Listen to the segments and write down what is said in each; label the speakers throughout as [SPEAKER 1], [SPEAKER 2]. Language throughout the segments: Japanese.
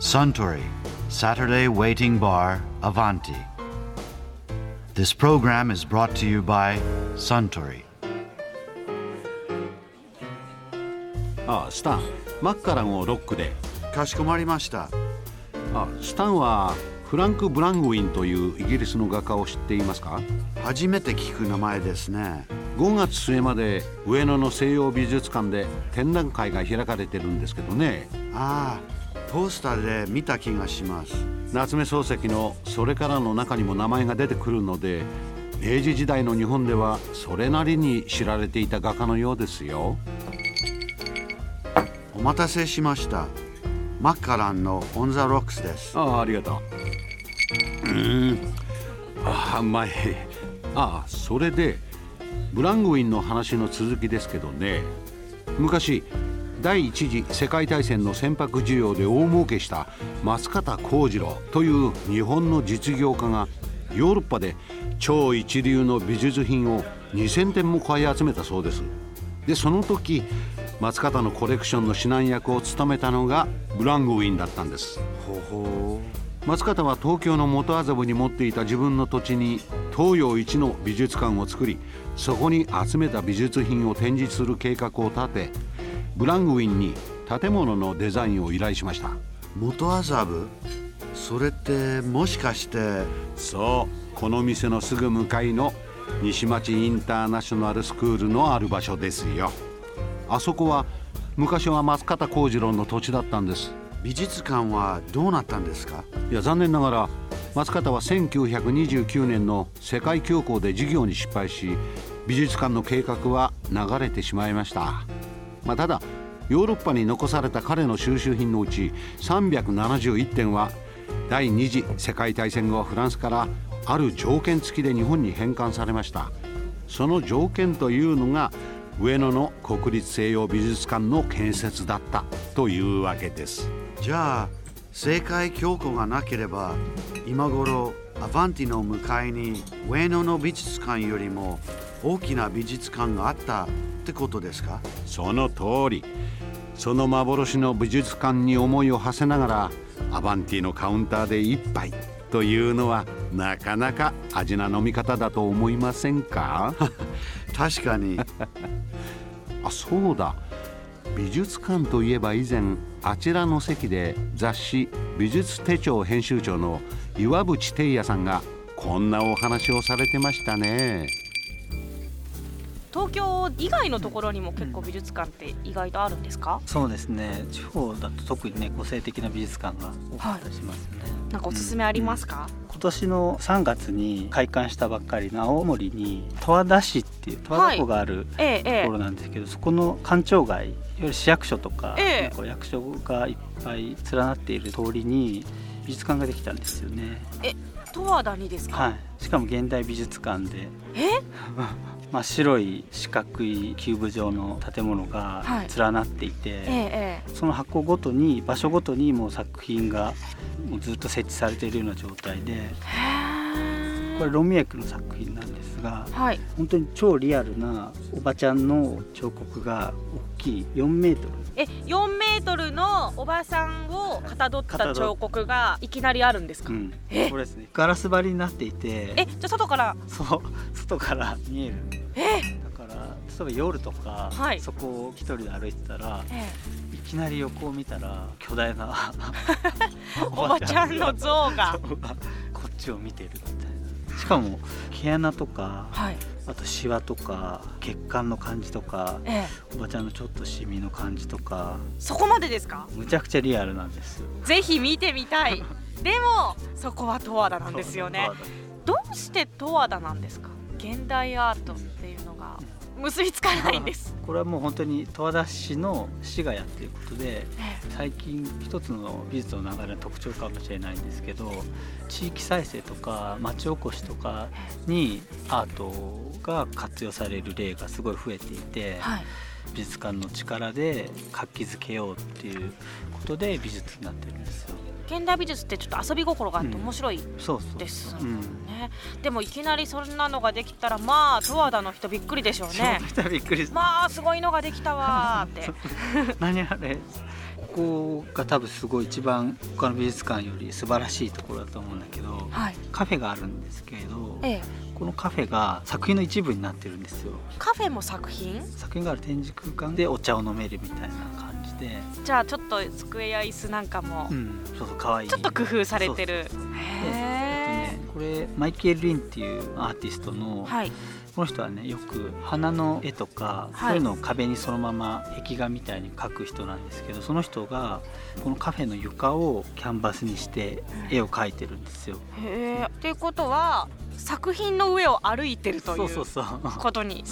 [SPEAKER 1] Suntory Saturday Waiting Bar Avanti. This program is brought to you by Suntory.
[SPEAKER 2] ああスタンマッカランをロックで
[SPEAKER 1] かしこまりました。
[SPEAKER 2] あスタンはフランク・ブラングウィンというイギリスの画家を知っていますか
[SPEAKER 1] 初めて聞く名前ですね。
[SPEAKER 2] 5月末まで上野の西洋美術館で展覧会が開かれてるんですけどね
[SPEAKER 1] ああ、ポスターで見た気がします。
[SPEAKER 2] 夏目漱石の「それから」の中にも名前が出てくるので明治時代の日本ではそれなりに知られていた画家のようですよ
[SPEAKER 1] お待たせしました。マッカランのオンザロックスです。
[SPEAKER 2] ああありがとううーんああうまいああそれでブラングウィンの話の続きですけどね昔第一次世界大戦の船舶需要で大儲けした松方幸次郎という日本の実業家がヨーロッパで超一流の美術品を2,000点も買い集めたそうです。でその時松方のコレクションの指南役を務めたのがブラングウィンだったんです。
[SPEAKER 1] ほほ
[SPEAKER 2] 松方は東京の元麻布に持っていた自分の土地に東洋一の美術館を作りそこに集めた美術品を展示する計画を立てブラングウィンに建物のデザインを依頼しました。
[SPEAKER 1] 元麻布？それってもしかして？
[SPEAKER 2] そうこの店のすぐ向かいの西町インターナショナルスクールのある場所ですよ。あそこは昔は松方幸次郎の土地だったんです。
[SPEAKER 1] 美術館はどうなったんですか？
[SPEAKER 2] いや残念ながら松方は1929年の世界恐慌で事業に失敗し美術館の計画は流れてしまいました、まあ、ただヨーロッパに残された彼の収集品のうち371点は第二次世界大戦後はフランスからある条件付きで日本に返還されました。その条件というのが上野の国立西洋美術館の建設だったというわけです。
[SPEAKER 1] じゃあ世界恐慌がなければ今頃アバンティの向かいに上野の美術館よりも大きな美術館があったってことですか？
[SPEAKER 2] その通り。その幻の美術館に思いを馳せながらアバンティのカウンターで一杯というのはなかなか味な飲み方だと思いませんか？
[SPEAKER 1] 確かに。
[SPEAKER 2] あそうだ。美術館といえば以前あちらの席で雑誌「美術手帳」編集長の岩渕貞也さんがこんなお話をされてましたね
[SPEAKER 3] 東京以外のところにも結構美術館って意外とあるんですか、
[SPEAKER 4] そうですね。地方だと特にね個性的な美術館が多かったりしますよね、
[SPEAKER 3] なんかおすすめありますか、
[SPEAKER 4] 今年の3月に開館したばっかりの青森に十和田市っていう十和田湖がある
[SPEAKER 3] えええ
[SPEAKER 4] ところなんですけど、そこの官庁街いわゆる市役所とか,、
[SPEAKER 3] ええ。
[SPEAKER 4] 役所がいっぱい連なっている通りに美術館ができたんですよね、
[SPEAKER 3] え十和田にですか、
[SPEAKER 4] はい、しかも現代美術館で。
[SPEAKER 3] え？
[SPEAKER 4] 真っ白い四角いキューブ状の建物が
[SPEAKER 3] はい。
[SPEAKER 4] 連なっていて、
[SPEAKER 3] ええ
[SPEAKER 4] その箱ごとに場所ごとにもう作品がもうずっと設置されているような状態でこれロミエクの作品なんですが
[SPEAKER 3] はい。
[SPEAKER 4] 本当に超リアルなおばちゃんの彫刻が大きい4メートル。
[SPEAKER 3] え4メートルのおばさんをかたどった彫刻がいきなりあるんですか、
[SPEAKER 4] うん。
[SPEAKER 3] え？
[SPEAKER 4] これですね。ガラス張りになっていて。
[SPEAKER 3] えじゃあ外から。
[SPEAKER 4] そう。外から見える。
[SPEAKER 3] え？
[SPEAKER 4] えば夜とか、
[SPEAKER 3] はい。
[SPEAKER 4] そこを一人で歩いてたら
[SPEAKER 3] え
[SPEAKER 4] いきなり横を見たら巨大な
[SPEAKER 3] おばちゃんの像が。
[SPEAKER 4] こっちを見てるみたいな。しかも毛穴とか
[SPEAKER 3] はい。
[SPEAKER 4] あとシワとか血管の感じとか
[SPEAKER 3] ええ。
[SPEAKER 4] おばちゃんのちょっとシミの感じとか
[SPEAKER 3] そこまでですか？
[SPEAKER 4] むちゃくちゃリアルなんですよ。
[SPEAKER 3] ぜひ見てみたい。でもそこは十和田なんですよね。どうして十和田なんですか？現代アートっていうのが結びつかないんです、
[SPEAKER 4] これはもう本当に十和田市の市がやっていることで
[SPEAKER 3] え
[SPEAKER 4] 最近一つの美術の流れの特徴かもしれないんですけど地域再生とか町おこしとかにアートが活用される例がすごい増えていて、
[SPEAKER 3] えはい。
[SPEAKER 4] 美術館の力で活気づけようっていうことで美術になってるんですよ。
[SPEAKER 3] 現代美術ってちょっと遊び心があって面白いですね、でもいきなりそんなのができたらまあ十和田の人びっくりでしょうね。
[SPEAKER 4] びっくり。
[SPEAKER 3] まあすごいのができたわーって。
[SPEAKER 4] 何あれ？こが多分すごい一番他の美術館より素晴らしいところだと思うんだけど、
[SPEAKER 3] はい。
[SPEAKER 4] カフェがあるんですけれど
[SPEAKER 3] ええ。
[SPEAKER 4] このカフェが作品の一部になってるんですよ。
[SPEAKER 3] カフェも作品？
[SPEAKER 4] 作品がある展示空間でお茶を飲めるみたいな感じで、
[SPEAKER 3] じゃあちょっと机や椅子なんかも。
[SPEAKER 4] うん、そうそう可愛い。
[SPEAKER 3] ちょっと工夫されてる。
[SPEAKER 4] そうそうそう。
[SPEAKER 3] へ
[SPEAKER 4] であとねこれマイケル・リンっていうアーティストの、
[SPEAKER 3] はい。
[SPEAKER 4] この人はねよく花の絵とか、
[SPEAKER 3] はい。
[SPEAKER 4] そういうのを壁にそのまま壁画みたいに描く人なんですけどその人がこのカフェの床をキャンバスにして絵を描いてるんですよ。
[SPEAKER 3] へえっていうことは作品の上を歩いてるということに。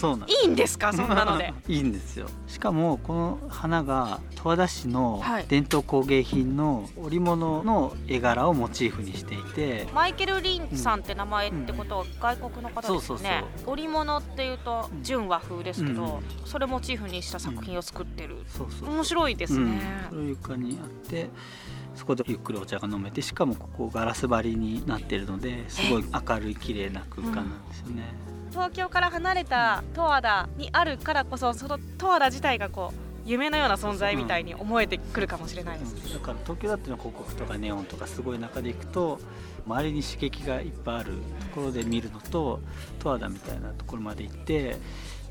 [SPEAKER 3] いいんですか？そんなので。
[SPEAKER 4] いいんですよ。しかもこの花が十和田市の
[SPEAKER 3] はい。
[SPEAKER 4] 伝統工芸品の織物の絵柄をモチーフにしていて。
[SPEAKER 3] マイケル・リンさんって名前ってことは外国の方ですね。織物っていうと純和風ですけど、
[SPEAKER 4] うん。
[SPEAKER 3] それモチーフにした作品を作ってる、
[SPEAKER 4] そうそう
[SPEAKER 3] 面白いですね、
[SPEAKER 4] うん、それ床にあってそこでゆっくりお茶が飲めてしかもここガラス張りになってるのですごい明るい綺麗な空間なんですよね。
[SPEAKER 3] 東京から離れた十和田にあるからこそその十和田自体がこう夢のような存在みたいに思えてくるかもしれないです、
[SPEAKER 4] うんだから東京だっての広告とかネオンとかすごい中で行くと周りに刺激がいっぱいあるところで見るのと十和田みたいなところまで行って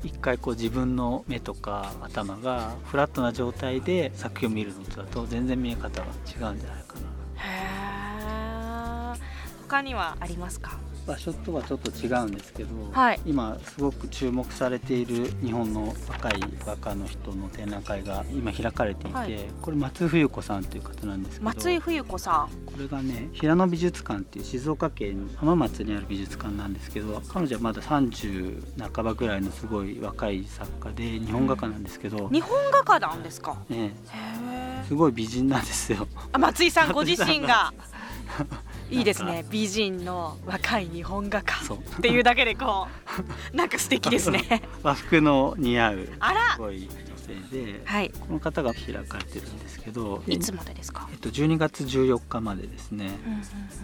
[SPEAKER 4] 一回こう自分の目とか頭がフラットな状態で作品を見るのとだと全然見え方が違うんじゃないかな。
[SPEAKER 3] へえ他にはありますか？
[SPEAKER 4] 場所とはちょっと違うんですけど、
[SPEAKER 3] はい。
[SPEAKER 4] 今すごく注目されている日本の若い画家の人の展覧会が今開かれていて、
[SPEAKER 3] はい。
[SPEAKER 4] これ松井冬子さんという方なんですけど
[SPEAKER 3] 松井冬子さん。
[SPEAKER 4] これがね平野美術館っていう静岡県浜松にある美術館なんですけど彼女はまだ30半ばぐらいのすごい若い作家で日本画家なんですけど、
[SPEAKER 3] 日本画家なんですか？
[SPEAKER 4] ね、すごい美人なんですよ。
[SPEAKER 3] あ松井さんご自身が いいですね。美人の若い日本画家。っていうだけでこう なんか素敵ですね。
[SPEAKER 4] 和服の似合う
[SPEAKER 3] あら。
[SPEAKER 4] すごい女性で
[SPEAKER 3] はい。
[SPEAKER 4] この方が開かれてるんですけど
[SPEAKER 3] いつまでですか？
[SPEAKER 4] えっと、12月14日までですね。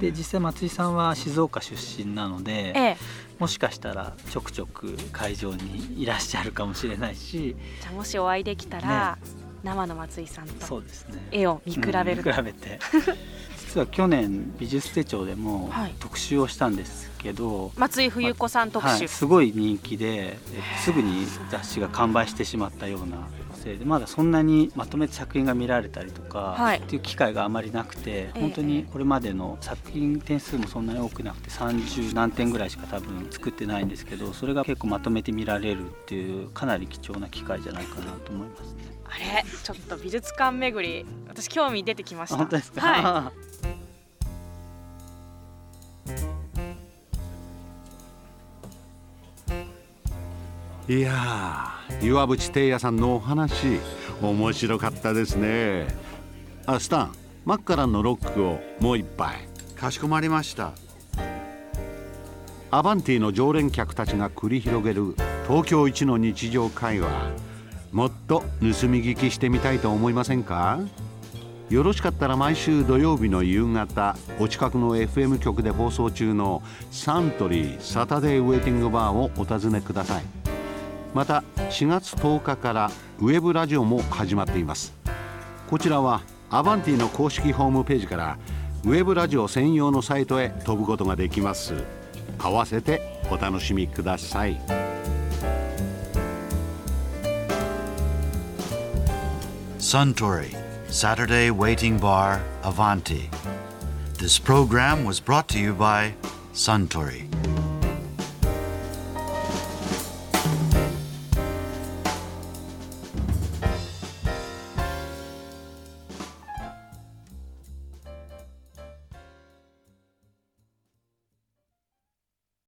[SPEAKER 4] で実際松井さんは静岡出身なので、
[SPEAKER 3] ええ。
[SPEAKER 4] もしかしたらちょくちょく会場にいらっしゃるかもしれないし
[SPEAKER 3] じゃあもしお会いできたら、生の松井さんと
[SPEAKER 4] そうですね。
[SPEAKER 3] 絵を見比べる
[SPEAKER 4] うん見比べて 実は去年美術手帳でも
[SPEAKER 3] はい。
[SPEAKER 4] 特集をしたんですけど、
[SPEAKER 3] 松井冬子さん特集、
[SPEAKER 4] はい、すごい人気でえすぐに雑誌が完売してしまったようなせいでまだそんなにまとめて作品が見られたりとか、
[SPEAKER 3] はい。
[SPEAKER 4] っていう機会があまりなくて
[SPEAKER 3] ええ。
[SPEAKER 4] 本当にこれまでの作品点数もそんなに多くなくて30何点ぐらいしか多分作ってないんですけどそれが結構まとめて見られるっていうかなり貴重な機会じゃないかなと思いますね。
[SPEAKER 3] あれ？ちょっと美術館巡り私興味出てきました。
[SPEAKER 4] あ本当ですか、
[SPEAKER 3] は
[SPEAKER 2] い いや岩渕貞也さんのお話面白かったですね。あスタンマッカランのロックをもう一杯。
[SPEAKER 1] かしこまりました
[SPEAKER 2] アバンティの常連客たちが繰り広げる東京一の日常会話もっと盗み聞きしてみたいと思いませんか？よろしかったら毎週土曜日の夕方お近くの FM 局で放送中のサントリーサタデーウェイティングバーをお尋ねください。また4月10日からウェブラジオも始まっていますこちらはアバンティの公式ホームページからウェブラジオ専用のサイトへ飛ぶことができます合わせてお楽しみください
[SPEAKER 1] Suntory Saturday Waiting Bar Avanti. This program was brought to you by Suntory.